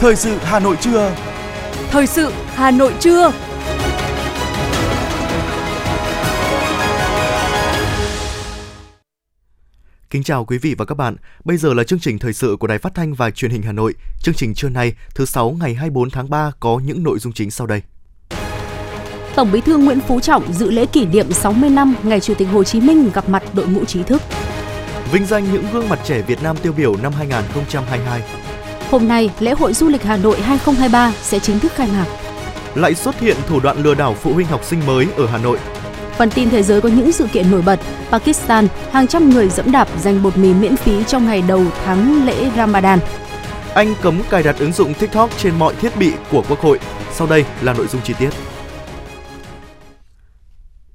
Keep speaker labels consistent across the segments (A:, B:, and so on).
A: Thời sự Hà Nội trưa.
B: Thời sự Hà Nội trưa.
C: Kính chào quý vị và các bạn. Bây giờ là chương trình thời sự của Đài Phát thanh và Truyền hình Hà Nội. Chương trình trưa nay, thứ sáu ngày 24 tháng 3 có những nội dung chính sau đây.
B: Tổng Bí thư Nguyễn Phú Trọng dự lễ kỷ niệm 60 năm ngày Chủ tịch Hồ Chí Minh gặp mặt đội ngũ trí thức.
C: Vinh danh những gương mặt trẻ Việt Nam tiêu biểu năm 2022.
B: Hôm nay, lễ hội du lịch Hà Nội 2023 sẽ chính thức khai mạc.
C: Lại xuất hiện thủ đoạn lừa đảo phụ huynh học sinh mới ở Hà Nội.
B: Phần tin thế giới có những sự kiện nổi bật. Pakistan, hàng trăm người dẫm đạp giành bột mì miễn phí trong ngày đầu tháng lễ Ramadan.
C: Anh cấm cài đặt ứng dụng TikTok trên mọi thiết bị của Quốc hội. Sau đây là nội dung chi tiết.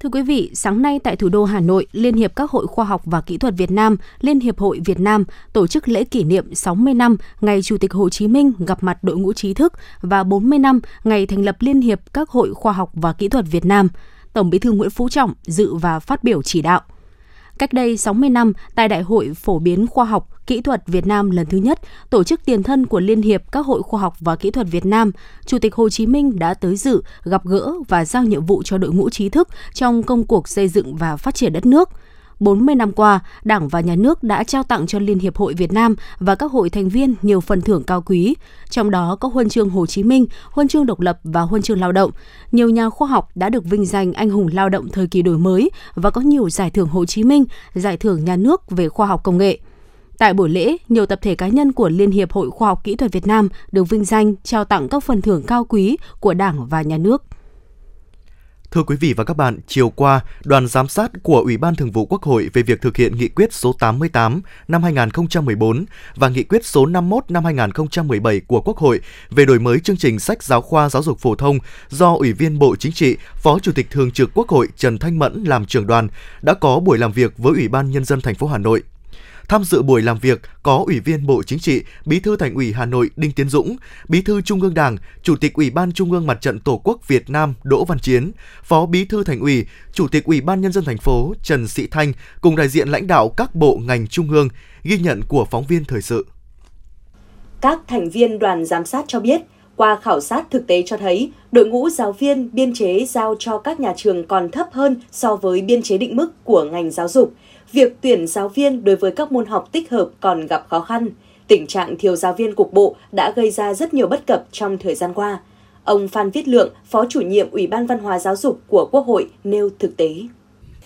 B: Thưa quý vị, sáng nay tại thủ đô Hà Nội, Liên hiệp các hội khoa học và kỹ thuật Việt Nam, Liên hiệp hội Việt Nam tổ chức lễ kỷ niệm 60 năm ngày Chủ tịch Hồ Chí Minh gặp mặt đội ngũ trí thức và 40 năm ngày thành lập Liên hiệp các hội khoa học và kỹ thuật Việt Nam. Tổng Bí thư Nguyễn Phú Trọng dự và phát biểu chỉ đạo. Cách đây 60 năm, tại Đại hội Phổ biến Khoa học, Kỹ thuật Việt Nam lần thứ nhất, tổ chức tiền thân của Liên hiệp các hội khoa học và kỹ thuật Việt Nam, Chủ tịch Hồ Chí Minh đã tới dự, gặp gỡ và giao nhiệm vụ cho đội ngũ trí thức trong công cuộc xây dựng và phát triển đất nước – 40 năm qua, Đảng và Nhà nước đã trao tặng cho Liên hiệp hội Việt Nam và các hội thành viên nhiều phần thưởng cao quý, trong đó có huân chương Hồ Chí Minh, huân chương độc lập và huân chương lao động. Nhiều nhà khoa học đã được vinh danh anh hùng lao động thời kỳ đổi mới và có nhiều giải thưởng Hồ Chí Minh, giải thưởng nhà nước về khoa học công nghệ. Tại buổi lễ, nhiều tập thể cá nhân của Liên hiệp Hội Khoa học Kỹ thuật Việt Nam được vinh danh trao tặng các phần thưởng cao quý của Đảng và Nhà nước.
C: Thưa quý vị và các bạn, chiều qua, đoàn giám sát của Ủy ban Thường vụ Quốc hội về việc thực hiện nghị quyết số 88 năm 2014 và nghị quyết số 51 năm 2017 của Quốc hội về đổi mới chương trình sách giáo khoa giáo dục phổ thông do Ủy viên Bộ Chính trị, Phó Chủ tịch Thường trực Quốc hội Trần Thanh Mẫn làm trưởng đoàn đã có buổi làm việc với Ủy ban Nhân dân thành phố Hà Nội. Tham dự buổi làm việc có Ủy viên Bộ Chính trị, Bí thư Thành ủy Hà Nội Đinh Tiến Dũng, Bí thư Trung ương Đảng, Chủ tịch Ủy ban Trung ương Mặt trận Tổ quốc Việt Nam Đỗ Văn Chiến, Phó Bí thư Thành ủy, Chủ tịch Ủy ban nhân dân thành phố Trần Sĩ Thanh cùng đại diện lãnh đạo các bộ ngành trung ương, ghi nhận của phóng viên thời sự.
D: Các thành viên đoàn giám sát cho biết, qua khảo sát thực tế cho thấy, đội ngũ giáo viên biên chế giao cho các nhà trường còn thấp hơn so với biên chế định mức của ngành giáo dục – việc tuyển giáo viên đối với các môn học tích hợp còn gặp khó khăn. Tình trạng thiếu giáo viên cục bộ đã gây ra rất nhiều bất cập trong thời gian qua. Ông Phan Viết Lượng, Phó chủ nhiệm Ủy ban Văn hóa Giáo dục của Quốc hội nêu thực tế.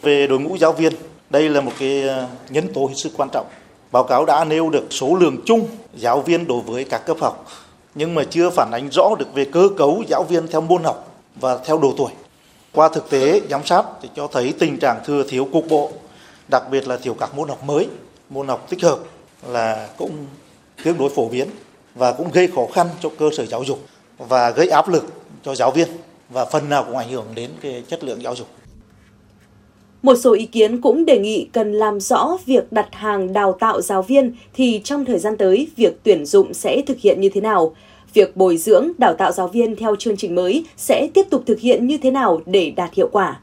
E: Về đội ngũ giáo viên, đây là một cái ờ, nhân tố hết sức quan trọng. Báo cáo đã nêu được số lượng chung giáo viên đối với các cấp học, nhưng mà chưa phản ánh rõ được về cơ cấu giáo viên theo môn học và theo độ tuổi. Qua thực tế giám sát thì cho thấy tình trạng thừa thiếu cục bộ đặc biệt là thiếu các môn học mới môn học tích hợp là cũng tương đối phổ biến và cũng gây khó khăn cho cơ sở giáo dục và gây áp lực cho giáo viên và phần nào cũng ảnh hưởng đến cái chất lượng giáo dục.
D: Một số ý kiến cũng đề nghị cần làm rõ việc đặt hàng đào tạo giáo viên thì trong thời gian tới việc tuyển dụng sẽ thực hiện như thế nào. Việc bồi dưỡng, đào tạo giáo viên theo chương trình mới sẽ tiếp tục thực hiện như thế nào để đạt hiệu quả.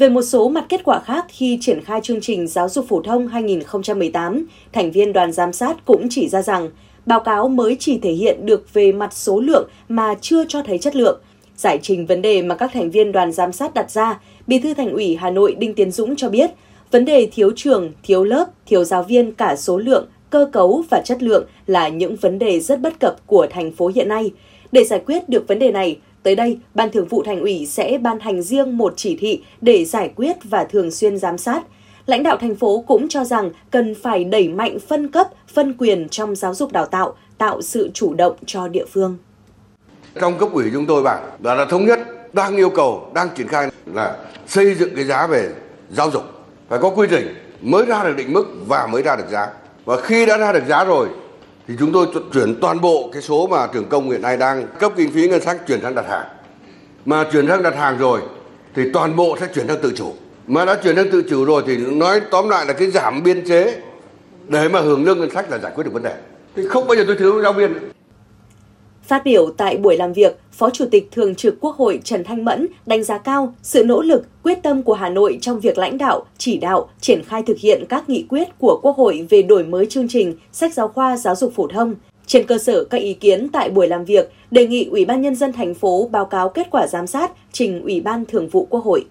D: Về một số mặt kết quả khác khi triển khai chương trình giáo dục phổ thông 2018, thành viên đoàn giám sát cũng chỉ ra rằng báo cáo mới chỉ thể hiện được về mặt số lượng mà chưa cho thấy chất lượng. Giải trình vấn đề mà các thành viên đoàn giám sát đặt ra, Bí thư Thành ủy Hà Nội Đinh Tiến Dũng cho biết, vấn đề thiếu trường, thiếu lớp, thiếu giáo viên cả số lượng, cơ cấu và chất lượng là những vấn đề rất bất cập của thành phố hiện nay. Để giải quyết được vấn đề này, Tới đây, Ban Thường vụ Thành ủy sẽ ban hành riêng một chỉ thị để giải quyết và thường xuyên giám sát. Lãnh đạo thành phố cũng cho rằng cần phải đẩy mạnh phân cấp, phân quyền trong giáo dục đào tạo, tạo sự chủ động cho địa phương.
F: Trong cấp ủy chúng tôi bảo và là thống nhất đang yêu cầu, đang triển khai là xây dựng cái giá về giáo dục. Phải có quy trình mới ra được định mức và mới ra được giá. Và khi đã ra được giá rồi thì chúng tôi chuyển toàn bộ cái số mà trưởng công hiện nay đang cấp kinh phí ngân sách chuyển sang đặt hàng. Mà chuyển sang đặt hàng rồi, thì toàn bộ sẽ chuyển sang tự chủ. Mà đã chuyển sang tự chủ rồi thì nói tóm lại là cái giảm biên chế để mà hưởng lương ngân sách là giải quyết được vấn đề. Thì không bao giờ tôi thiếu giáo viên.
D: Phát biểu tại buổi làm việc, Phó Chủ tịch Thường trực Quốc hội Trần Thanh Mẫn đánh giá cao sự nỗ lực, quyết tâm của Hà Nội trong việc lãnh đạo, chỉ đạo, triển khai thực hiện các nghị quyết của Quốc hội về đổi mới chương trình sách giáo khoa giáo dục phổ thông. Trên cơ sở các ý kiến tại buổi làm việc, đề nghị Ủy ban Nhân dân thành phố báo cáo kết quả giám sát trình Ủy ban Thường vụ Quốc hội.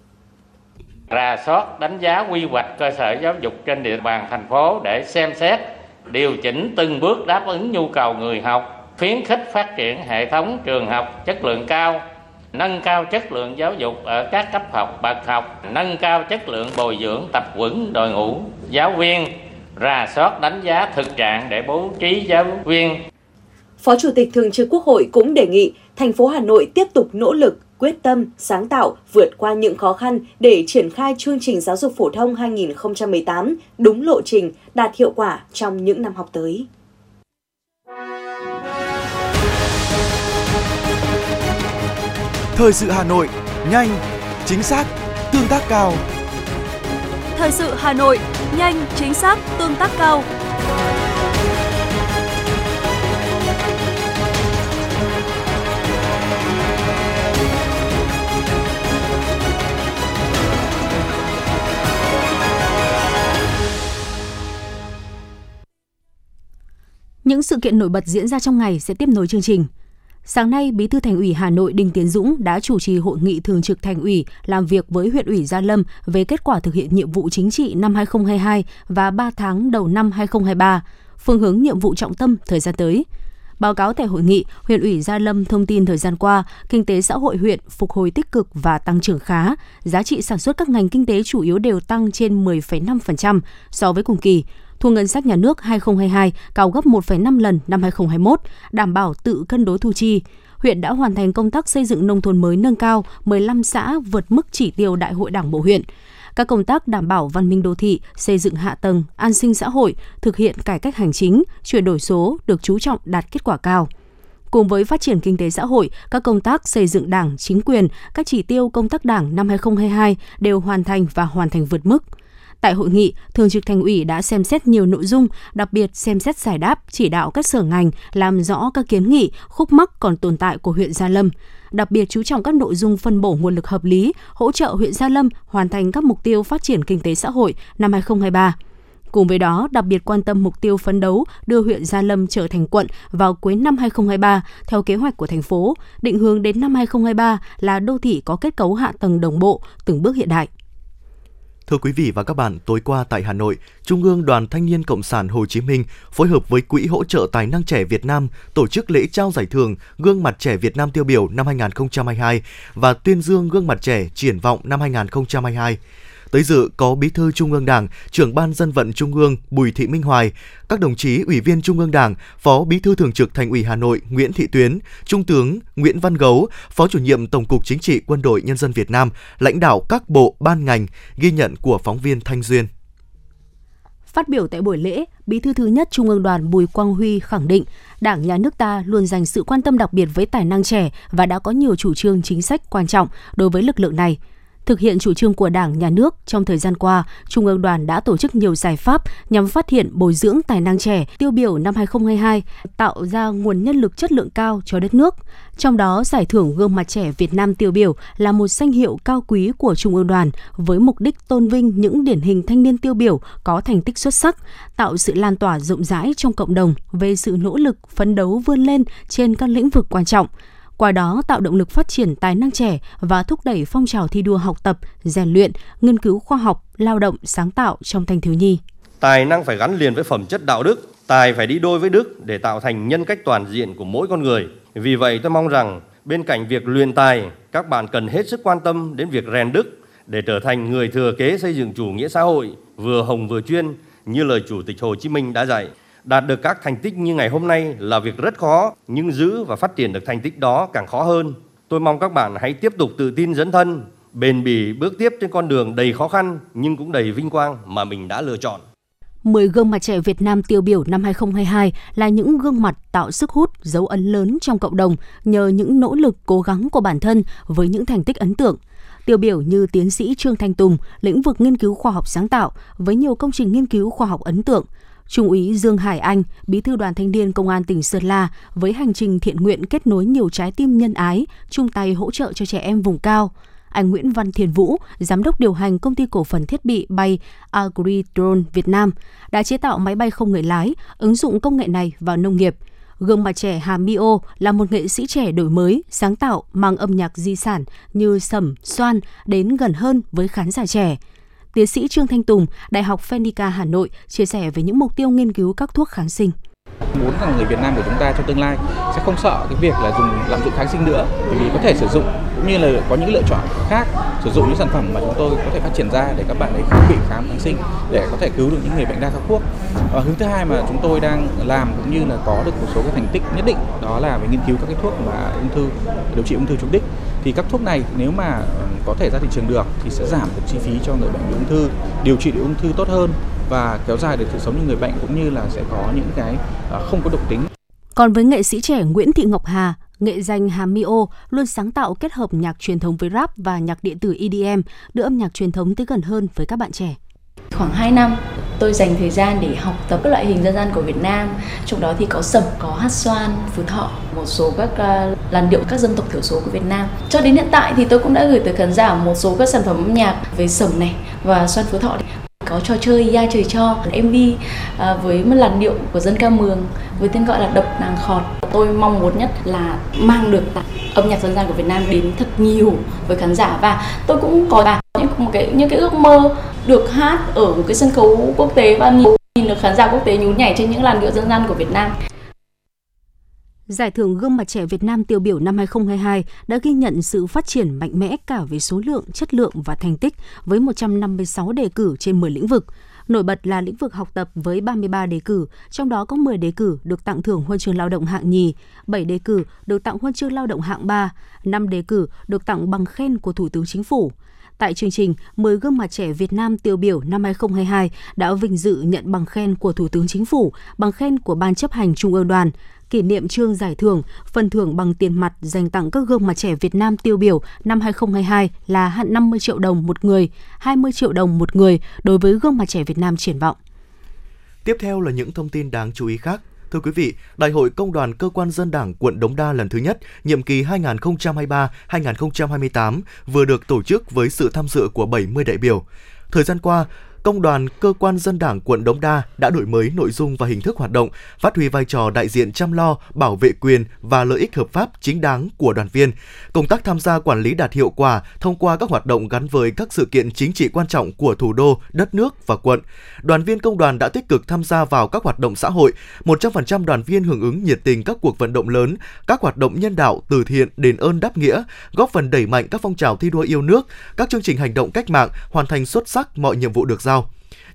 A: Rà soát đánh giá quy hoạch cơ sở giáo dục trên địa bàn thành phố để xem xét, điều chỉnh từng bước đáp ứng nhu cầu người học, khuyến khích phát triển hệ thống trường học chất lượng cao, nâng cao chất lượng giáo dục ở các cấp học bậc học, nâng cao chất lượng bồi dưỡng tập huấn đội ngũ giáo viên, rà soát đánh giá thực trạng để bố trí giáo viên.
D: Phó Chủ tịch Thường trực Quốc hội cũng đề nghị thành phố Hà Nội tiếp tục nỗ lực, quyết tâm, sáng tạo, vượt qua những khó khăn để triển khai chương trình giáo dục phổ thông 2018 đúng lộ trình, đạt hiệu quả trong những năm học tới.
G: Thời sự Hà Nội, nhanh, chính xác, tương tác cao.
H: Thời sự Hà Nội, nhanh, chính xác, tương tác cao.
B: Những sự kiện nổi bật diễn ra trong ngày sẽ tiếp nối chương trình. Sáng nay, Bí thư Thành ủy Hà Nội Đinh Tiến Dũng đã chủ trì hội nghị thường trực Thành ủy làm việc với huyện ủy Gia Lâm về kết quả thực hiện nhiệm vụ chính trị năm 2022 và 3 tháng đầu năm 2023, phương hướng nhiệm vụ trọng tâm thời gian tới. Báo cáo tại hội nghị, huyện ủy Gia Lâm thông tin thời gian qua, kinh tế xã hội huyện phục hồi tích cực và tăng trưởng khá, giá trị sản xuất các ngành kinh tế chủ yếu đều tăng trên 10,5% so với cùng kỳ thu ngân sách nhà nước 2022 cao gấp 1,5 lần năm 2021, đảm bảo tự cân đối thu chi. Huyện đã hoàn thành công tác xây dựng nông thôn mới nâng cao 15 xã vượt mức chỉ tiêu Đại hội Đảng bộ huyện. Các công tác đảm bảo văn minh đô thị, xây dựng hạ tầng, an sinh xã hội, thực hiện cải cách hành chính, chuyển đổi số được chú trọng đạt kết quả cao cùng với phát triển kinh tế xã hội, các công tác xây dựng đảng, chính quyền, các chỉ tiêu công tác đảng năm 2022 đều hoàn thành và hoàn thành vượt mức. Tại hội nghị, Thường trực Thành ủy đã xem xét nhiều nội dung, đặc biệt xem xét giải đáp, chỉ đạo các sở ngành làm rõ các kiến nghị, khúc mắc còn tồn tại của huyện Gia Lâm đặc biệt chú trọng các nội dung phân bổ nguồn lực hợp lý, hỗ trợ huyện Gia Lâm hoàn thành các mục tiêu phát triển kinh tế xã hội năm 2023. Cùng với đó, đặc biệt quan tâm mục tiêu phấn đấu đưa huyện Gia Lâm trở thành quận vào cuối năm 2023 theo kế hoạch của thành phố, định hướng đến năm 2023 là đô thị có kết cấu hạ tầng đồng bộ, từng bước hiện đại.
C: Thưa quý vị và các bạn, tối qua tại Hà Nội, Trung ương Đoàn Thanh niên Cộng sản Hồ Chí Minh phối hợp với Quỹ hỗ trợ tài năng trẻ Việt Nam tổ chức lễ trao giải thưởng Gương mặt trẻ Việt Nam tiêu biểu năm 2022 và tuyên dương gương mặt trẻ triển vọng năm 2022. Tới dự có Bí thư Trung ương Đảng, trưởng ban dân vận Trung ương Bùi Thị Minh Hoài, các đồng chí Ủy viên Trung ương Đảng, Phó Bí thư Thường trực Thành ủy Hà Nội Nguyễn Thị Tuyến, Trung tướng Nguyễn Văn Gấu, Phó chủ nhiệm Tổng cục Chính trị Quân đội Nhân dân Việt Nam, lãnh đạo các bộ, ban ngành, ghi nhận của phóng viên Thanh Duyên.
B: Phát biểu tại buổi lễ, Bí thư thứ nhất Trung ương Đoàn Bùi Quang Huy khẳng định Đảng, Nhà nước ta luôn dành sự quan tâm đặc biệt với tài năng trẻ và đã có nhiều chủ trương chính sách quan trọng đối với lực lượng này. Thực hiện chủ trương của Đảng, Nhà nước, trong thời gian qua, Trung ương đoàn đã tổ chức nhiều giải pháp nhằm phát hiện bồi dưỡng tài năng trẻ tiêu biểu năm 2022, tạo ra nguồn nhân lực chất lượng cao cho đất nước. Trong đó, giải thưởng gương mặt trẻ Việt Nam tiêu biểu là một danh hiệu cao quý của Trung ương đoàn với mục đích tôn vinh những điển hình thanh niên tiêu biểu có thành tích xuất sắc, tạo sự lan tỏa rộng rãi trong cộng đồng về sự nỗ lực phấn đấu vươn lên trên các lĩnh vực quan trọng qua đó tạo động lực phát triển tài năng trẻ và thúc đẩy phong trào thi đua học tập, rèn luyện, nghiên cứu khoa học, lao động, sáng tạo trong thanh thiếu nhi.
I: Tài năng phải gắn liền với phẩm chất đạo đức, tài phải đi đôi với đức để tạo thành nhân cách toàn diện của mỗi con người. Vì vậy tôi mong rằng bên cạnh việc luyện tài, các bạn cần hết sức quan tâm đến việc rèn đức để trở thành người thừa kế xây dựng chủ nghĩa xã hội vừa hồng vừa chuyên như lời Chủ tịch Hồ Chí Minh đã dạy. Đạt được các thành tích như ngày hôm nay là việc rất khó, nhưng giữ và phát triển được thành tích đó càng khó hơn. Tôi mong các bạn hãy tiếp tục tự tin dấn thân, bền bỉ bước tiếp trên con đường đầy khó khăn nhưng cũng đầy vinh quang mà mình đã lựa chọn.
B: 10 gương mặt trẻ Việt Nam tiêu biểu năm 2022 là những gương mặt tạo sức hút, dấu ấn lớn trong cộng đồng nhờ những nỗ lực cố gắng của bản thân với những thành tích ấn tượng. Tiêu biểu như tiến sĩ Trương Thanh Tùng, lĩnh vực nghiên cứu khoa học sáng tạo với nhiều công trình nghiên cứu khoa học ấn tượng – Trung úy Dương Hải Anh, Bí thư Đoàn Thanh niên Công an tỉnh Sơn La với hành trình thiện nguyện kết nối nhiều trái tim nhân ái, chung tay hỗ trợ cho trẻ em vùng cao. Anh Nguyễn Văn Thiền Vũ, giám đốc điều hành công ty cổ phần thiết bị bay Agri Drone Việt Nam, đã chế tạo máy bay không người lái, ứng dụng công nghệ này vào nông nghiệp. Gương mặt trẻ Hà Mi là một nghệ sĩ trẻ đổi mới, sáng tạo, mang âm nhạc di sản như sẩm, xoan đến gần hơn với khán giả trẻ. Tiến sĩ Trương Thanh Tùng, Đại học Phenica Hà Nội chia sẻ về những mục tiêu nghiên cứu các thuốc kháng sinh
J: muốn rằng người Việt Nam của chúng ta trong tương lai sẽ không sợ cái việc là dùng lạm dụng kháng sinh nữa, bởi vì có thể sử dụng cũng như là có những lựa chọn khác, sử dụng những sản phẩm mà chúng tôi có thể phát triển ra để các bạn ấy không bị kháng kháng sinh, để có thể cứu được những người bệnh đa kháng thuốc và hướng thứ hai mà chúng tôi đang làm cũng như là có được một số cái thành tích nhất định, đó là về nghiên cứu các cái thuốc mà ung thư, điều trị ung thư trục đích. Thì các thuốc này nếu mà ừ, có thể ra thị trường được thì sẽ giảm được chi phí cho người bệnh bị ung thư, điều trị được ung thư tốt hơn và kéo dài được sự sống cho người bệnh cũng như là sẽ có những cái à, không có độc tính.
B: Còn với nghệ sĩ trẻ Nguyễn Thị Ngọc Hà, nghệ danh Hà Mi Ô luôn sáng tạo kết hợp nhạc truyền thống với rap và nhạc điện tử EDM, đưa âm nhạc truyền thống tới gần hơn với các bạn trẻ.
K: Khoảng 2 năm, tôi dành thời gian để học tập các loại hình dân gian của Việt Nam. Trong đó thì có sẩm, có hát xoan, phú thọ, một số các uh, làn điệu các dân tộc thiểu số của Việt Nam. Cho đến hiện tại thì tôi cũng đã gửi tới khán giả một số các sản phẩm âm nhạc về sẩm này và xoan phú thọ có trò chơi da Trời Cho MV à, với một làn điệu của dân ca Mường với tên gọi là đập Nàng Khọt. Tôi mong muốn nhất là mang được âm nhạc dân gian của Việt Nam đến thật nhiều với khán giả và tôi cũng có những một cái, những cái ước mơ được hát ở một cái sân khấu quốc tế, và nhìn được khán giả quốc tế nhún nhảy trên những làn điệu dân gian của Việt Nam.
B: Giải thưởng Gương mặt trẻ Việt Nam tiêu biểu năm 2022 đã ghi nhận sự phát triển mạnh mẽ cả về số lượng, chất lượng và thành tích với 156 đề cử trên 10 lĩnh vực. Nổi bật là lĩnh vực học tập với 33 đề cử, trong đó có 10 đề cử được tặng thưởng huân chương lao động hạng nhì, 7 đề cử được tặng huân chương lao động hạng 3, 5 đề cử được tặng bằng khen của Thủ tướng Chính phủ. Tại chương trình, 10 gương mặt trẻ Việt Nam tiêu biểu năm 2022 đã vinh dự nhận bằng khen của Thủ tướng Chính phủ, bằng khen của Ban chấp hành Trung ương đoàn, kỷ niệm trương giải thưởng, phần thưởng bằng tiền mặt dành tặng các gương mặt trẻ Việt Nam tiêu biểu năm 2022 là hạn 50 triệu đồng một người, 20 triệu đồng một người đối với gương mặt trẻ Việt Nam triển vọng.
C: Tiếp theo là những thông tin đáng chú ý khác. Thưa quý vị, Đại hội Công đoàn Cơ quan Dân Đảng quận Đống Đa lần thứ nhất, nhiệm kỳ 2023-2028 vừa được tổ chức với sự tham dự của 70 đại biểu. Thời gian qua, Công đoàn Cơ quan Dân Đảng quận Đống Đa đã đổi mới nội dung và hình thức hoạt động, phát huy vai trò đại diện chăm lo, bảo vệ quyền và lợi ích hợp pháp chính đáng của đoàn viên. Công tác tham gia quản lý đạt hiệu quả thông qua các hoạt động gắn với các sự kiện chính trị quan trọng của thủ đô, đất nước và quận. Đoàn viên công đoàn đã tích cực tham gia vào các hoạt động xã hội, 100% đoàn viên hưởng ứng nhiệt tình các cuộc vận động lớn, các hoạt động nhân đạo, từ thiện, đền ơn đáp nghĩa, góp phần đẩy mạnh các phong trào thi đua yêu nước, các chương trình hành động cách mạng, hoàn thành xuất sắc mọi nhiệm vụ được giao.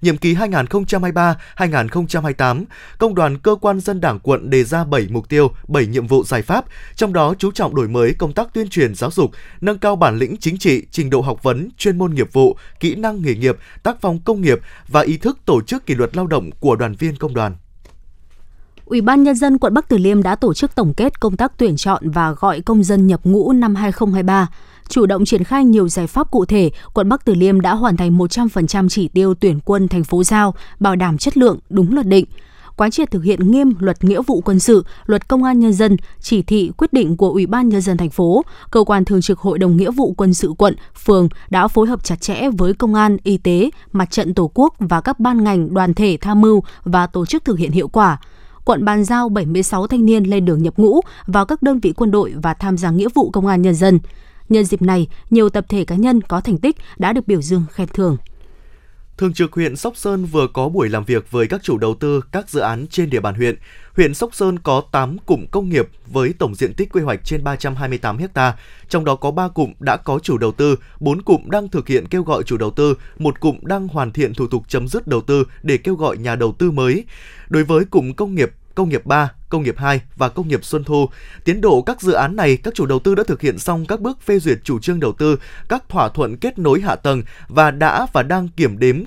C: Nhiệm kỳ 2023-2028, Công đoàn Cơ quan Dân Đảng quận đề ra 7 mục tiêu, 7 nhiệm vụ giải pháp, trong đó chú trọng đổi mới công tác tuyên truyền giáo dục, nâng cao bản lĩnh chính trị, trình độ học vấn, chuyên môn nghiệp vụ, kỹ năng nghề nghiệp, tác phong công nghiệp và ý thức tổ chức kỷ luật lao động của đoàn viên công đoàn.
B: Ủy ban Nhân dân quận Bắc Từ Liêm đã tổ chức tổng kết công tác tuyển chọn và gọi công dân nhập ngũ năm 2023 chủ động triển khai nhiều giải pháp cụ thể, quận Bắc Từ Liêm đã hoàn thành 100% chỉ tiêu tuyển quân thành phố giao, bảo đảm chất lượng, đúng luật định quán triệt thực hiện nghiêm luật nghĩa vụ quân sự, luật công an nhân dân, chỉ thị quyết định của Ủy ban nhân dân thành phố, cơ quan thường trực Hội đồng nghĩa vụ quân sự quận, phường đã phối hợp chặt chẽ với công an, y tế, mặt trận Tổ quốc và các ban ngành, đoàn thể tham mưu và tổ chức thực hiện hiệu quả. Quận bàn giao 76 thanh niên lên đường nhập ngũ vào các đơn vị quân đội và tham gia nghĩa vụ công an nhân dân. Nhân dịp này, nhiều tập thể cá nhân có thành tích đã được biểu dương khen thưởng.
C: Thường trực huyện Sóc Sơn vừa có buổi làm việc với các chủ đầu tư các dự án trên địa bàn huyện. Huyện Sóc Sơn có 8 cụm công nghiệp với tổng diện tích quy hoạch trên 328 ha, trong đó có 3 cụm đã có chủ đầu tư, 4 cụm đang thực hiện kêu gọi chủ đầu tư, một cụm đang hoàn thiện thủ tục chấm dứt đầu tư để kêu gọi nhà đầu tư mới. Đối với cụm công nghiệp công nghiệp 3, công nghiệp 2 và công nghiệp Xuân Thu. Tiến độ các dự án này, các chủ đầu tư đã thực hiện xong các bước phê duyệt chủ trương đầu tư, các thỏa thuận kết nối hạ tầng và đã và đang kiểm đếm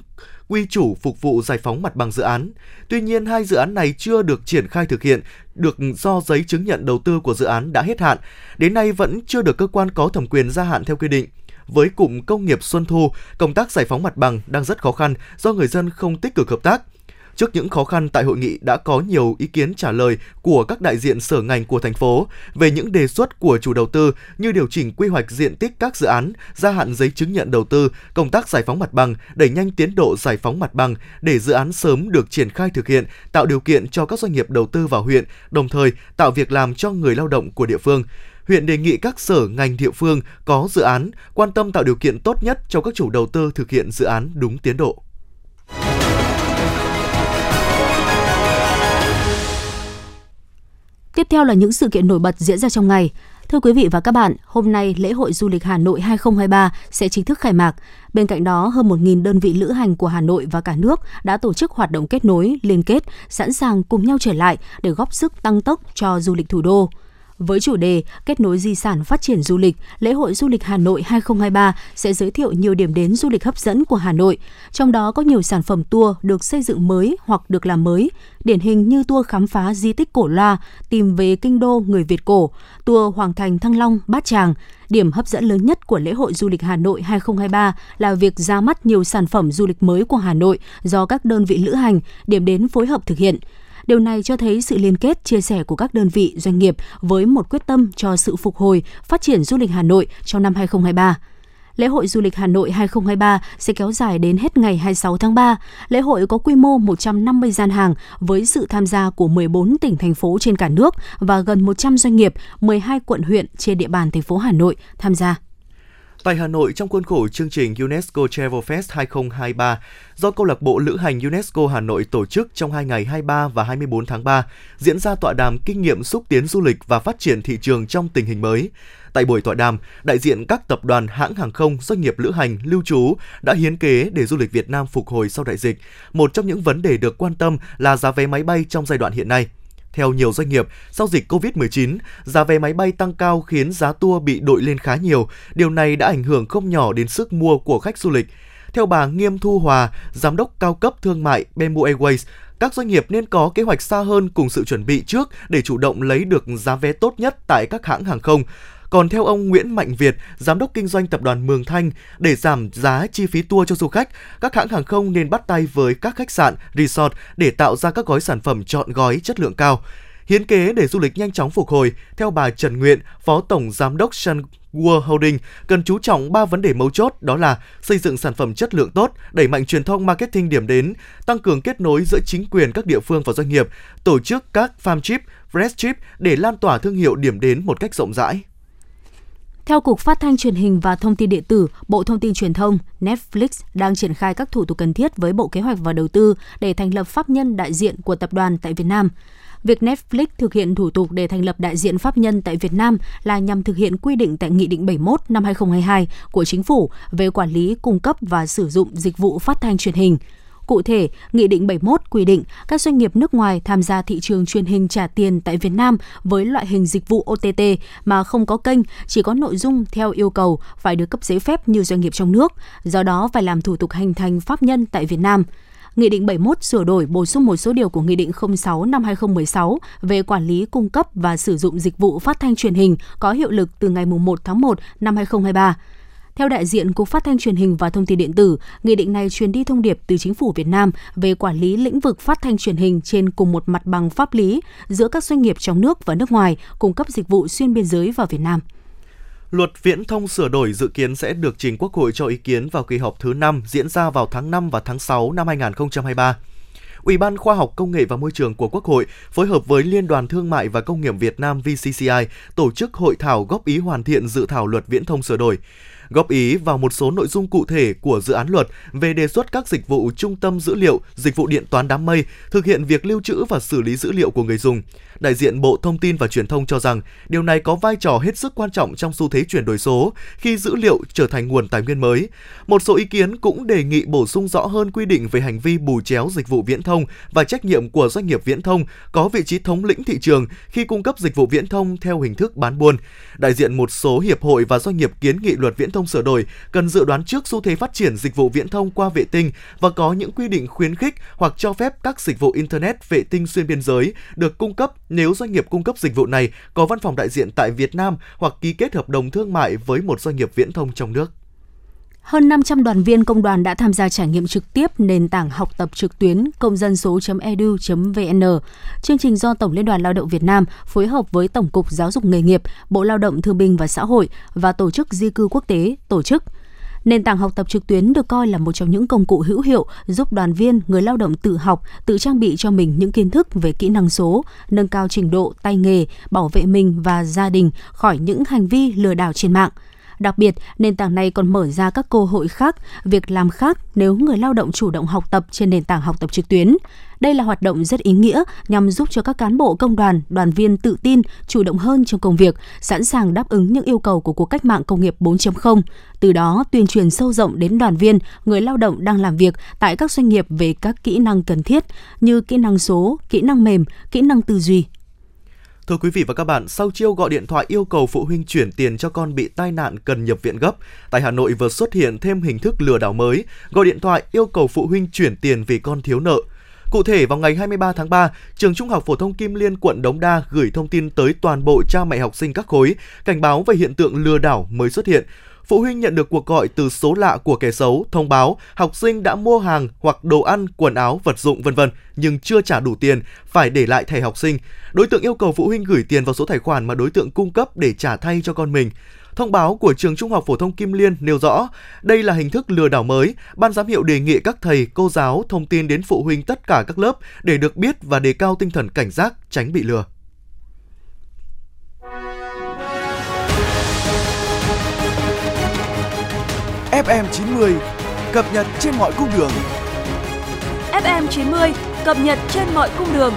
C: quy chủ phục vụ giải phóng mặt bằng dự án. Tuy nhiên, hai dự án này chưa được triển khai thực hiện, được do giấy chứng nhận đầu tư của dự án đã hết hạn. Đến nay vẫn chưa được cơ quan có thẩm quyền gia hạn theo quy định với cụm công nghiệp Xuân Thu, công tác giải phóng mặt bằng đang rất khó khăn do người dân không tích cực hợp tác. Trước những khó khăn tại hội nghị đã có nhiều ý kiến trả lời của các đại diện sở ngành của thành phố về những đề xuất của chủ đầu tư như điều chỉnh quy hoạch diện tích các dự án, gia hạn giấy chứng nhận đầu tư, công tác giải phóng mặt bằng, đẩy nhanh tiến độ giải phóng mặt bằng để dự án sớm được triển khai thực hiện, tạo điều kiện cho các doanh nghiệp đầu tư vào huyện, đồng thời tạo việc làm cho người lao động của địa phương huyện đề nghị các sở ngành địa phương có dự án quan tâm tạo điều kiện tốt nhất cho các chủ đầu tư thực hiện dự án đúng tiến độ.
B: Tiếp theo là những sự kiện nổi bật diễn ra trong ngày. Thưa quý vị và các bạn, hôm nay lễ hội du lịch Hà Nội 2023 sẽ chính thức khai mạc. Bên cạnh đó, hơn 1.000 đơn vị lữ hành của Hà Nội và cả nước đã tổ chức hoạt động kết nối, liên kết, sẵn sàng cùng nhau trở lại để góp sức tăng tốc cho du lịch thủ đô. Với chủ đề Kết nối di sản phát triển du lịch, lễ hội du lịch Hà Nội 2023 sẽ giới thiệu nhiều điểm đến du lịch hấp dẫn của Hà Nội, trong đó có nhiều sản phẩm tour được xây dựng mới hoặc được làm mới, điển hình như tour khám phá di tích cổ loa, tìm về kinh đô người Việt cổ, tour Hoàng thành Thăng Long, Bát Tràng. Điểm hấp dẫn lớn nhất của lễ hội du lịch Hà Nội 2023 là việc ra mắt nhiều sản phẩm du lịch mới của Hà Nội do các đơn vị lữ hành, điểm đến phối hợp thực hiện. Điều này cho thấy sự liên kết, chia sẻ của các đơn vị, doanh nghiệp với một quyết tâm cho sự phục hồi, phát triển du lịch Hà Nội trong năm 2023. Lễ hội du lịch Hà Nội 2023 sẽ kéo dài đến hết ngày 26 tháng 3. Lễ hội có quy mô 150 gian hàng với sự tham gia của 14 tỉnh thành phố trên cả nước và gần 100 doanh nghiệp, 12 quận huyện trên địa bàn thành phố Hà Nội tham gia.
C: Tại Hà Nội, trong khuôn khổ chương trình UNESCO Travel Fest 2023 do Câu lạc bộ Lữ hành UNESCO Hà Nội tổ chức trong hai ngày 23 và 24 tháng 3, diễn ra tọa đàm kinh nghiệm xúc tiến du lịch và phát triển thị trường trong tình hình mới. Tại buổi tọa đàm, đại diện các tập đoàn hãng hàng không, doanh nghiệp lữ hành, lưu trú đã hiến kế để du lịch Việt Nam phục hồi sau đại dịch. Một trong những vấn đề được quan tâm là giá vé máy bay trong giai đoạn hiện nay. Theo nhiều doanh nghiệp, sau dịch COVID-19, giá vé máy bay tăng cao khiến giá tour bị đội lên khá nhiều. Điều này đã ảnh hưởng không nhỏ đến sức mua của khách du lịch. Theo bà Nghiêm Thu Hòa, giám đốc cao cấp thương mại Bamboo Airways, các doanh nghiệp nên có kế hoạch xa hơn cùng sự chuẩn bị trước để chủ động lấy được giá vé tốt nhất tại các hãng hàng không. Còn theo ông Nguyễn Mạnh Việt, giám đốc kinh doanh tập đoàn Mường Thanh, để giảm giá chi phí tour cho du khách, các hãng hàng không nên bắt tay với các khách sạn, resort để tạo ra các gói sản phẩm chọn gói chất lượng cao. Hiến kế để du lịch nhanh chóng phục hồi, theo bà Trần Nguyện, Phó Tổng Giám đốc Sun World Holding cần chú trọng 3 vấn đề mấu chốt đó là xây dựng sản phẩm chất lượng tốt, đẩy mạnh truyền thông marketing điểm đến, tăng cường kết nối giữa chính quyền các địa phương và doanh nghiệp, tổ chức các farm trip, fresh trip để lan tỏa thương hiệu điểm đến một cách rộng rãi.
B: Theo Cục Phát thanh Truyền hình và Thông tin Điện tử, Bộ Thông tin Truyền thông, Netflix đang triển khai các thủ tục cần thiết với Bộ Kế hoạch và Đầu tư để thành lập pháp nhân đại diện của tập đoàn tại Việt Nam. Việc Netflix thực hiện thủ tục để thành lập đại diện pháp nhân tại Việt Nam là nhằm thực hiện quy định tại Nghị định 71 năm 2022 của Chính phủ về quản lý, cung cấp và sử dụng dịch vụ phát thanh truyền hình. Cụ thể, Nghị định 71 quy định các doanh nghiệp nước ngoài tham gia thị trường truyền hình trả tiền tại Việt Nam với loại hình dịch vụ OTT mà không có kênh, chỉ có nội dung theo yêu cầu phải được cấp giấy phép như doanh nghiệp trong nước, do đó phải làm thủ tục hành thành pháp nhân tại Việt Nam. Nghị định 71 sửa đổi bổ sung một số điều của Nghị định 06 năm 2016 về quản lý cung cấp và sử dụng dịch vụ phát thanh truyền hình có hiệu lực từ ngày 1 tháng 1 năm 2023. Theo đại diện Cục Phát thanh Truyền hình và Thông tin điện tử, nghị định này truyền đi thông điệp từ chính phủ Việt Nam về quản lý lĩnh vực phát thanh truyền hình trên cùng một mặt bằng pháp lý giữa các doanh nghiệp trong nước và nước ngoài cung cấp dịch vụ xuyên biên giới vào Việt Nam.
C: Luật Viễn thông sửa đổi dự kiến sẽ được trình Quốc hội cho ý kiến vào kỳ họp thứ 5 diễn ra vào tháng 5 và tháng 6 năm 2023. Ủy ban Khoa học Công nghệ và Môi trường của Quốc hội phối hợp với Liên đoàn Thương mại và Công nghiệp Việt Nam VCCI tổ chức hội thảo góp ý hoàn thiện dự thảo luật viễn thông sửa đổi góp ý vào một số nội dung cụ thể của dự án luật về đề xuất các dịch vụ trung tâm dữ liệu, dịch vụ điện toán đám mây, thực hiện việc lưu trữ và xử lý dữ liệu của người dùng. Đại diện Bộ Thông tin và Truyền thông cho rằng điều này có vai trò hết sức quan trọng trong xu thế chuyển đổi số khi dữ liệu trở thành nguồn tài nguyên mới. Một số ý kiến cũng đề nghị bổ sung rõ hơn quy định về hành vi bù chéo dịch vụ viễn thông và trách nhiệm của doanh nghiệp viễn thông có vị trí thống lĩnh thị trường khi cung cấp dịch vụ viễn thông theo hình thức bán buôn. Đại diện một số hiệp hội và doanh nghiệp kiến nghị luật viễn thông sửa đổi cần dự đoán trước xu thế phát triển dịch vụ viễn thông qua vệ tinh và có những quy định khuyến khích hoặc cho phép các dịch vụ internet vệ tinh xuyên biên giới được cung cấp nếu doanh nghiệp cung cấp dịch vụ này có văn phòng đại diện tại Việt Nam hoặc ký kết hợp đồng thương mại với một doanh nghiệp viễn thông trong nước.
B: Hơn 500 đoàn viên công đoàn đã tham gia trải nghiệm trực tiếp nền tảng học tập trực tuyến công dân số.edu.vn. Chương trình do Tổng Liên đoàn Lao động Việt Nam phối hợp với Tổng cục Giáo dục nghề nghiệp, Bộ Lao động Thương binh và Xã hội và Tổ chức Di cư Quốc tế tổ chức. Nền tảng học tập trực tuyến được coi là một trong những công cụ hữu hiệu giúp đoàn viên, người lao động tự học, tự trang bị cho mình những kiến thức về kỹ năng số, nâng cao trình độ tay nghề, bảo vệ mình và gia đình khỏi những hành vi lừa đảo trên mạng – Đặc biệt, nền tảng này còn mở ra các cơ hội khác, việc làm khác nếu người lao động chủ động học tập trên nền tảng học tập trực tuyến. Đây là hoạt động rất ý nghĩa nhằm giúp cho các cán bộ công đoàn, đoàn viên tự tin, chủ động hơn trong công việc, sẵn sàng đáp ứng những yêu cầu của cuộc cách mạng công nghiệp 4.0. Từ đó, tuyên truyền sâu rộng đến đoàn viên, người lao động đang làm việc tại các doanh nghiệp về các kỹ năng cần thiết như kỹ năng số, kỹ năng mềm, kỹ năng tư duy,
C: Thưa quý vị và các bạn, sau chiêu gọi điện thoại yêu cầu phụ huynh chuyển tiền cho con bị tai nạn cần nhập viện gấp, tại Hà Nội vừa xuất hiện thêm hình thức lừa đảo mới, gọi điện thoại yêu cầu phụ huynh chuyển tiền vì con thiếu nợ. Cụ thể, vào ngày 23 tháng 3, trường Trung học phổ thông Kim Liên, quận Đống Đa gửi thông tin tới toàn bộ cha mẹ học sinh các khối, cảnh báo về hiện tượng lừa đảo mới xuất hiện phụ huynh nhận được cuộc gọi từ số lạ của kẻ xấu thông báo học sinh đã mua hàng hoặc đồ ăn, quần áo, vật dụng vân vân nhưng chưa trả đủ tiền, phải để lại thẻ học sinh. Đối tượng yêu cầu phụ huynh gửi tiền vào số tài khoản mà đối tượng cung cấp để trả thay cho con mình. Thông báo của trường Trung học phổ thông Kim Liên nêu rõ, đây là hình thức lừa đảo mới. Ban giám hiệu đề nghị các thầy, cô giáo thông tin đến phụ huynh tất cả các lớp để được biết và đề cao tinh thần cảnh giác, tránh bị lừa.
G: FM90 cập nhật trên mọi cung đường.
H: FM90 cập nhật trên mọi cung đường.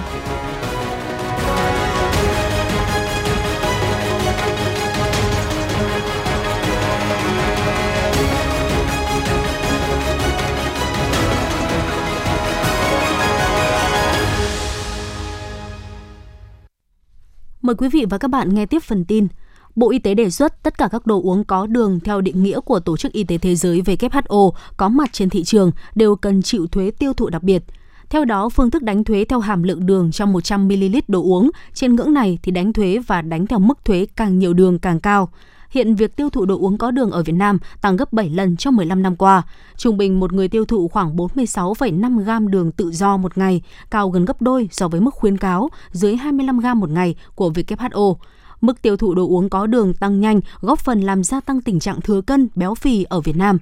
B: Mời quý vị và các bạn nghe tiếp phần tin. Bộ Y tế đề xuất tất cả các đồ uống có đường theo định nghĩa của Tổ chức Y tế Thế giới WHO có mặt trên thị trường đều cần chịu thuế tiêu thụ đặc biệt. Theo đó, phương thức đánh thuế theo hàm lượng đường trong 100ml đồ uống, trên ngưỡng này thì đánh thuế và đánh theo mức thuế càng nhiều đường càng cao. Hiện việc tiêu thụ đồ uống có đường ở Việt Nam tăng gấp 7 lần trong 15 năm qua. Trung bình một người tiêu thụ khoảng 46,5 gam đường tự do một ngày, cao gần gấp đôi so với mức khuyến cáo dưới 25 gam một ngày của WHO. Mức tiêu thụ đồ uống có đường tăng nhanh, góp phần làm gia tăng tình trạng thừa cân, béo phì ở Việt Nam.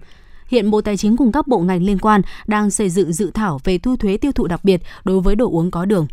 B: Hiện Bộ Tài chính cùng các bộ ngành liên quan đang xây dựng dự thảo về thu thuế tiêu thụ đặc biệt đối với đồ uống có đường.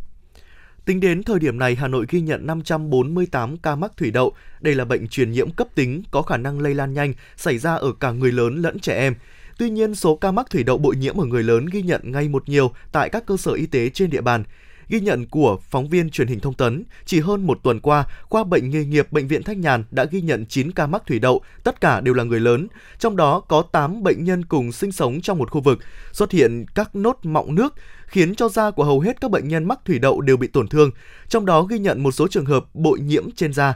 C: Tính đến thời điểm này, Hà Nội ghi nhận 548 ca mắc thủy đậu. Đây là bệnh truyền nhiễm cấp tính có khả năng lây lan nhanh, xảy ra ở cả người lớn lẫn trẻ em. Tuy nhiên, số ca mắc thủy đậu bội nhiễm ở người lớn ghi nhận ngay một nhiều tại các cơ sở y tế trên địa bàn. Ghi nhận của phóng viên truyền hình thông tấn, chỉ hơn một tuần qua, khoa bệnh nghề nghiệp Bệnh viện Thanh Nhàn đã ghi nhận 9 ca mắc thủy đậu, tất cả đều là người lớn. Trong đó có 8 bệnh nhân cùng sinh sống trong một khu vực, xuất hiện các nốt mọng nước, khiến cho da của hầu hết các bệnh nhân mắc thủy đậu đều bị tổn thương. Trong đó ghi nhận một số trường hợp bội nhiễm trên da.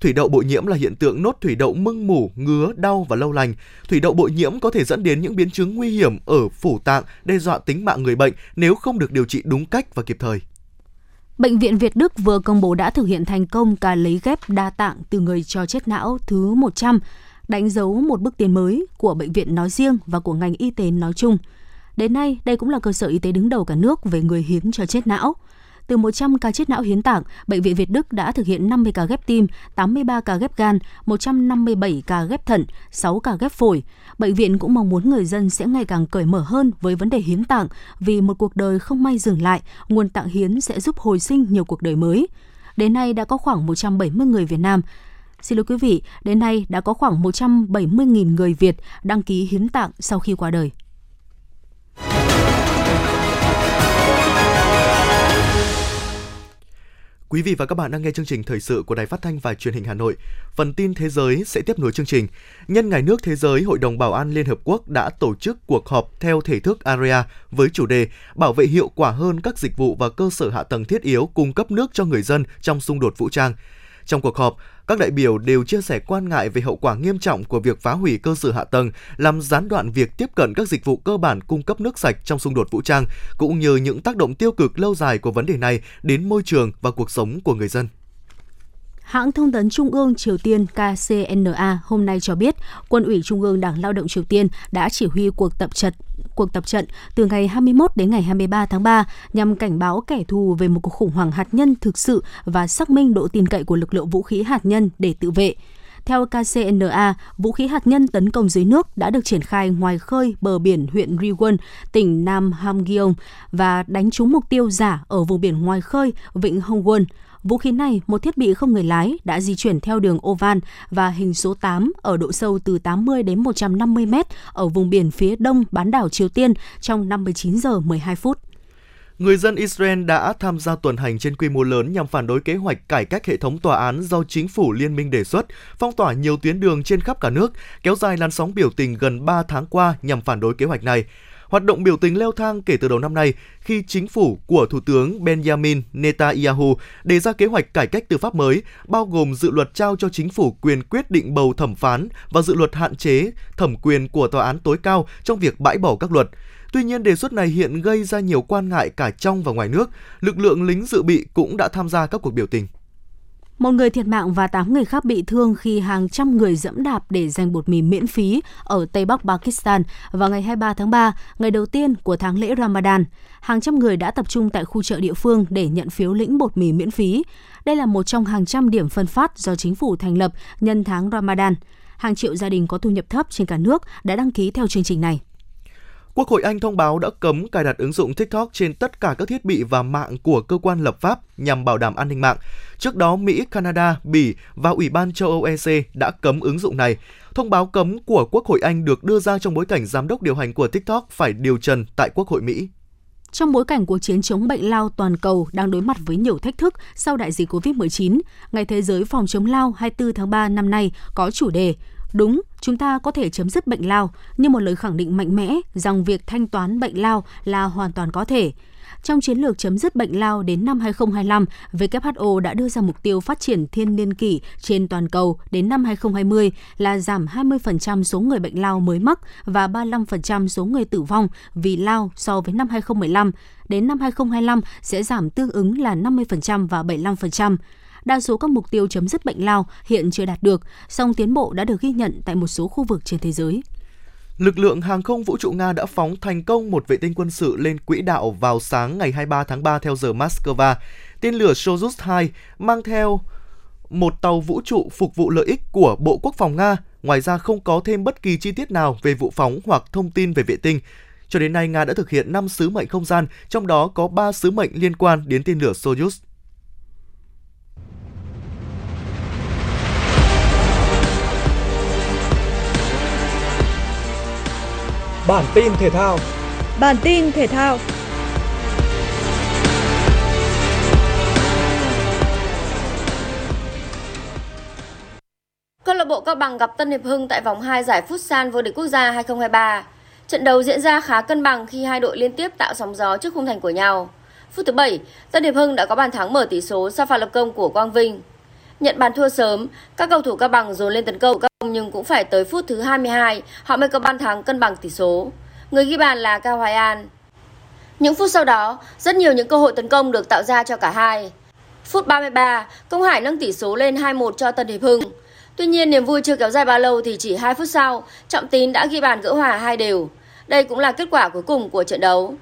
C: Thủy đậu bội nhiễm là hiện tượng nốt thủy đậu mưng mủ, ngứa, đau và lâu lành. Thủy đậu bội nhiễm có thể dẫn đến những biến chứng nguy hiểm ở phủ tạng, đe dọa tính mạng người bệnh nếu không được điều trị đúng cách và kịp thời.
B: Bệnh viện Việt Đức vừa công bố đã thực hiện thành công ca lấy ghép đa tạng từ người cho chết não thứ 100, đánh dấu một bước tiến mới của bệnh viện nói riêng và của ngành y tế nói chung. Đến nay, đây cũng là cơ sở y tế đứng đầu cả nước về người hiến cho chết não. Từ 100 ca chết não hiến tạng, Bệnh viện Việt Đức đã thực hiện 50 ca ghép tim, 83 ca ghép gan, 157 ca ghép thận, 6 ca ghép phổi. Bệnh viện cũng mong muốn người dân sẽ ngày càng cởi mở hơn với vấn đề hiến tạng vì một cuộc đời không may dừng lại, nguồn tạng hiến sẽ giúp hồi sinh nhiều cuộc đời mới. Đến nay đã có khoảng 170 người Việt Nam Xin lỗi quý vị, đến nay đã có khoảng 170.000 người Việt đăng ký hiến tạng sau khi qua đời.
C: Quý vị và các bạn đang nghe chương trình thời sự của Đài Phát thanh và Truyền hình Hà Nội. Phần tin thế giới sẽ tiếp nối chương trình. Nhân ngày nước thế giới, Hội đồng Bảo an Liên Hợp Quốc đã tổ chức cuộc họp theo thể thức AREA với chủ đề bảo vệ hiệu quả hơn các dịch vụ và cơ sở hạ tầng thiết yếu cung cấp nước cho người dân trong xung đột vũ trang. Trong cuộc họp, các đại biểu đều chia sẻ quan ngại về hậu quả nghiêm trọng của việc phá hủy cơ sở hạ tầng, làm gián đoạn việc tiếp cận các dịch vụ cơ bản cung cấp nước sạch trong xung đột vũ trang, cũng như những tác động tiêu cực lâu dài của vấn đề này đến môi trường và cuộc sống của người dân.
B: Hãng thông tấn Trung ương Triều Tiên KCNA hôm nay cho biết, Quân ủy Trung ương Đảng Lao động Triều Tiên đã chỉ huy cuộc tập trận cuộc tập trận từ ngày 21 đến ngày 23 tháng 3 nhằm cảnh báo kẻ thù về một cuộc khủng hoảng hạt nhân thực sự và xác minh độ tin cậy của lực lượng vũ khí hạt nhân để tự vệ. Theo KCNA, vũ khí hạt nhân tấn công dưới nước đã được triển khai ngoài khơi bờ biển huyện Riwon, tỉnh Nam Hamgyong và đánh trúng mục tiêu giả ở vùng biển ngoài khơi vịnh Hongwon. Vũ khí này, một thiết bị không người lái, đã di chuyển theo đường oval và hình số 8 ở độ sâu từ 80 đến 150 mét ở vùng biển phía đông bán đảo Triều Tiên trong 59 giờ 12 phút.
C: Người dân Israel đã tham gia tuần hành trên quy mô lớn nhằm phản đối kế hoạch cải cách hệ thống tòa án do chính phủ liên minh đề xuất, phong tỏa nhiều tuyến đường trên khắp cả nước, kéo dài làn sóng biểu tình gần 3 tháng qua nhằm phản đối kế hoạch này. Hoạt động biểu tình leo thang kể từ đầu năm nay khi chính phủ của Thủ tướng Benjamin Netanyahu đề ra kế hoạch cải cách tư pháp mới, bao gồm dự luật trao cho chính phủ quyền quyết định bầu thẩm phán và dự luật hạn chế thẩm quyền của tòa án tối cao trong việc bãi bỏ các luật. Tuy nhiên, đề xuất này hiện gây ra nhiều quan ngại cả trong và ngoài nước. Lực lượng lính dự bị cũng đã tham gia các cuộc biểu tình.
B: Một người thiệt mạng và 8 người khác bị thương khi hàng trăm người dẫm đạp để giành bột mì miễn phí ở Tây Bắc Pakistan vào ngày 23 tháng 3, ngày đầu tiên của tháng lễ Ramadan. Hàng trăm người đã tập trung tại khu chợ địa phương để nhận phiếu lĩnh bột mì miễn phí. Đây là một trong hàng trăm điểm phân phát do chính phủ thành lập nhân tháng Ramadan. Hàng triệu gia đình có thu nhập thấp trên cả nước đã đăng ký theo chương trình này.
C: Quốc hội Anh thông báo đã cấm cài đặt ứng dụng TikTok trên tất cả các thiết bị và mạng của cơ quan lập pháp nhằm bảo đảm an ninh mạng. Trước đó, Mỹ, Canada, Bỉ và Ủy ban châu Âu EC đã cấm ứng dụng này. Thông báo cấm của Quốc hội Anh được đưa ra trong bối cảnh giám đốc điều hành của TikTok phải điều trần tại Quốc hội Mỹ.
B: Trong bối cảnh cuộc chiến chống bệnh lao toàn cầu đang đối mặt với nhiều thách thức sau đại dịch COVID-19, Ngày Thế giới phòng chống lao 24 tháng 3 năm nay có chủ đề Đúng, chúng ta có thể chấm dứt bệnh lao như một lời khẳng định mạnh mẽ rằng việc thanh toán bệnh lao là hoàn toàn có thể. Trong chiến lược chấm dứt bệnh lao đến năm 2025, WHO đã đưa ra mục tiêu phát triển thiên niên kỷ trên toàn cầu đến năm 2020 là giảm 20% số người bệnh lao mới mắc và 35% số người tử vong vì lao so với năm 2015. Đến năm 2025 sẽ giảm tương ứng là 50% và 75% đa số các mục tiêu chấm dứt bệnh lao hiện chưa đạt được, song tiến bộ đã được ghi nhận tại một số khu vực trên thế giới.
C: Lực lượng hàng không vũ trụ Nga đã phóng thành công một vệ tinh quân sự lên quỹ đạo vào sáng ngày 23 tháng 3 theo giờ Moscow. Tên lửa Soyuz 2 mang theo một tàu vũ trụ phục vụ lợi ích của Bộ Quốc phòng Nga. Ngoài ra không có thêm bất kỳ chi tiết nào về vụ phóng hoặc thông tin về vệ tinh. Cho đến nay, Nga đã thực hiện 5 sứ mệnh không gian, trong đó có 3 sứ mệnh liên quan đến tên lửa Soyuz.
G: Bản tin thể thao.
H: Bản tin thể thao.
L: Câu lạc bộ Cao Bằng gặp Tân Hiệp Hưng tại vòng 2 giải Futsal vô địch quốc gia 2023. Trận đấu diễn ra khá cân bằng khi hai đội liên tiếp tạo sóng gió trước khung thành của nhau. Phút thứ 7, Tân Hiệp Hưng đã có bàn thắng mở tỷ số sau pha lập công của Quang Vinh. Nhận bàn thua sớm, các cầu thủ Cao Bằng dồn lên tấn công nhưng cũng phải tới phút thứ 22 họ mới có bàn thắng cân bằng tỷ số. Người ghi bàn là Cao Hoài An. Những phút sau đó, rất nhiều những cơ hội tấn công được tạo ra cho cả hai. Phút 33, Công Hải nâng tỷ số lên 2-1 cho Tân Hiệp Hưng. Tuy nhiên niềm vui chưa kéo dài bao lâu thì chỉ 2 phút sau, Trọng Tín đã ghi bàn gỡ hòa hai đều. Đây cũng là kết quả cuối cùng của trận đấu.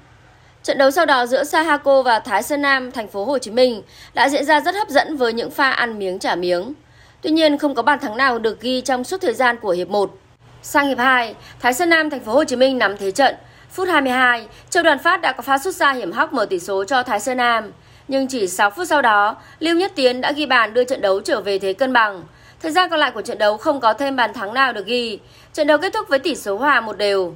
L: Trận đấu sau đó giữa Sahako và Thái Sơn Nam, thành phố Hồ Chí Minh đã diễn ra rất hấp dẫn với những pha ăn miếng trả miếng. Tuy nhiên không có bàn thắng nào được ghi trong suốt thời gian của hiệp 1. Sang hiệp 2, Thái Sơn Nam thành phố Hồ Chí Minh nắm thế trận. Phút 22, Châu Đoàn Phát đã có pha sút xa hiểm hóc mở tỷ số cho Thái Sơn Nam. Nhưng chỉ 6 phút sau đó, Lưu Nhất Tiến đã ghi bàn đưa trận đấu trở về thế cân bằng. Thời gian còn lại của trận đấu không có thêm bàn thắng nào được ghi. Trận đấu kết thúc với tỷ số hòa một đều.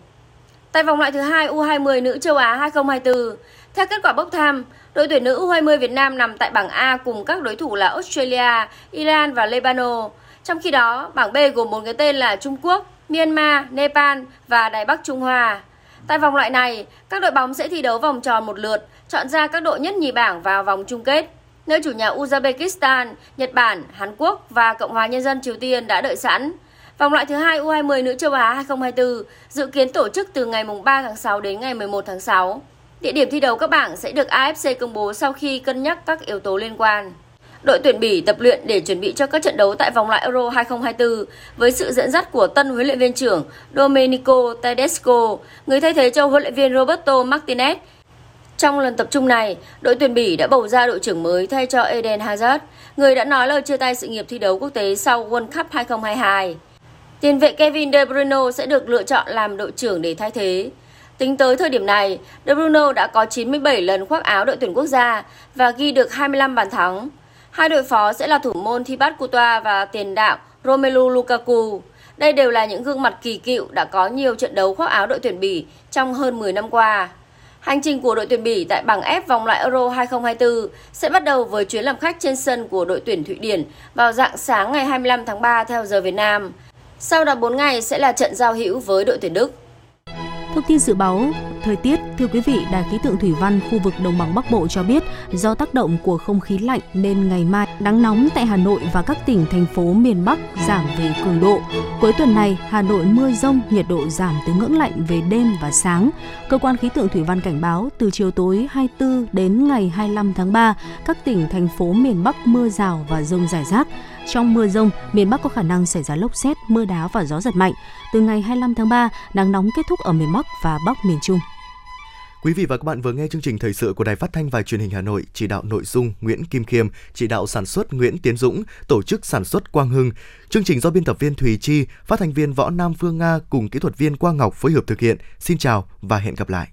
L: Tại vòng loại thứ hai U20 nữ châu Á 2024, theo kết quả bốc thăm, đội tuyển nữ U20 Việt Nam nằm tại bảng A cùng các đối thủ là Australia, Iran và Lebanon. Trong khi đó, bảng B gồm bốn cái tên là Trung Quốc, Myanmar, Nepal và Đài Bắc Trung Hoa. Tại vòng loại này, các đội bóng sẽ thi đấu vòng tròn một lượt, chọn ra các đội nhất nhì bảng vào vòng chung kết. Nơi chủ nhà Uzbekistan, Nhật Bản, Hàn Quốc và Cộng hòa Nhân dân Triều Tiên đã đợi sẵn. Vòng loại thứ hai U20 nữ châu Á 2024 dự kiến tổ chức từ ngày 3 tháng 6 đến ngày 11 tháng 6. Địa điểm thi đấu các bảng sẽ được AFC công bố sau khi cân nhắc các yếu tố liên quan. Đội tuyển Bỉ tập luyện để chuẩn bị cho các trận đấu tại vòng loại Euro 2024 với sự dẫn dắt của tân huấn luyện viên trưởng Domenico Tedesco, người thay thế cho huấn luyện viên Roberto Martinez. Trong lần tập trung này, đội tuyển Bỉ đã bầu ra đội trưởng mới thay cho Eden Hazard, người đã nói lời chia tay sự nghiệp thi đấu quốc tế sau World Cup 2022. Tiền vệ Kevin De Bruyne sẽ được lựa chọn làm đội trưởng để thay thế. Tính tới thời điểm này, De Bruyne đã có 97 lần khoác áo đội tuyển quốc gia và ghi được 25 bàn thắng. Hai đội phó sẽ là thủ môn Thibaut Courtois và tiền đạo Romelu Lukaku. Đây đều là những gương mặt kỳ cựu đã có nhiều trận đấu khoác áo đội tuyển Bỉ trong hơn 10 năm qua. Hành trình của đội tuyển Bỉ tại bảng F vòng loại Euro 2024 sẽ bắt đầu với chuyến làm khách trên sân của đội tuyển Thụy Điển vào dạng sáng ngày 25 tháng 3 theo giờ Việt Nam. Sau đó 4 ngày sẽ là trận giao hữu với đội tuyển Đức.
B: Thông tin dự báo thời tiết, thưa quý vị, Đài khí tượng thủy văn khu vực đồng bằng Bắc Bộ cho biết, do tác động của không khí lạnh nên ngày mai nắng nóng tại Hà Nội và các tỉnh thành phố miền Bắc giảm về cường độ. Cuối tuần này, Hà Nội mưa rông, nhiệt độ giảm từ ngưỡng lạnh về đêm và sáng. Cơ quan khí tượng thủy văn cảnh báo từ chiều tối 24 đến ngày 25 tháng 3, các tỉnh thành phố miền Bắc mưa rào và rông rải rác. Trong mưa rông, miền Bắc có khả năng xảy ra lốc xét, mưa đá và gió giật mạnh. Từ ngày 25 tháng 3, nắng nóng kết thúc ở miền Bắc và Bắc miền Trung.
C: Quý vị và các bạn vừa nghe chương trình thời sự của Đài Phát thanh và Truyền hình Hà Nội, chỉ đạo nội dung Nguyễn Kim Khiêm, chỉ đạo sản xuất Nguyễn Tiến Dũng, tổ chức sản xuất Quang Hưng. Chương trình do biên tập viên Thùy Chi, phát thanh viên Võ Nam Phương Nga cùng kỹ thuật viên Quang Ngọc phối hợp thực hiện. Xin chào và hẹn gặp lại.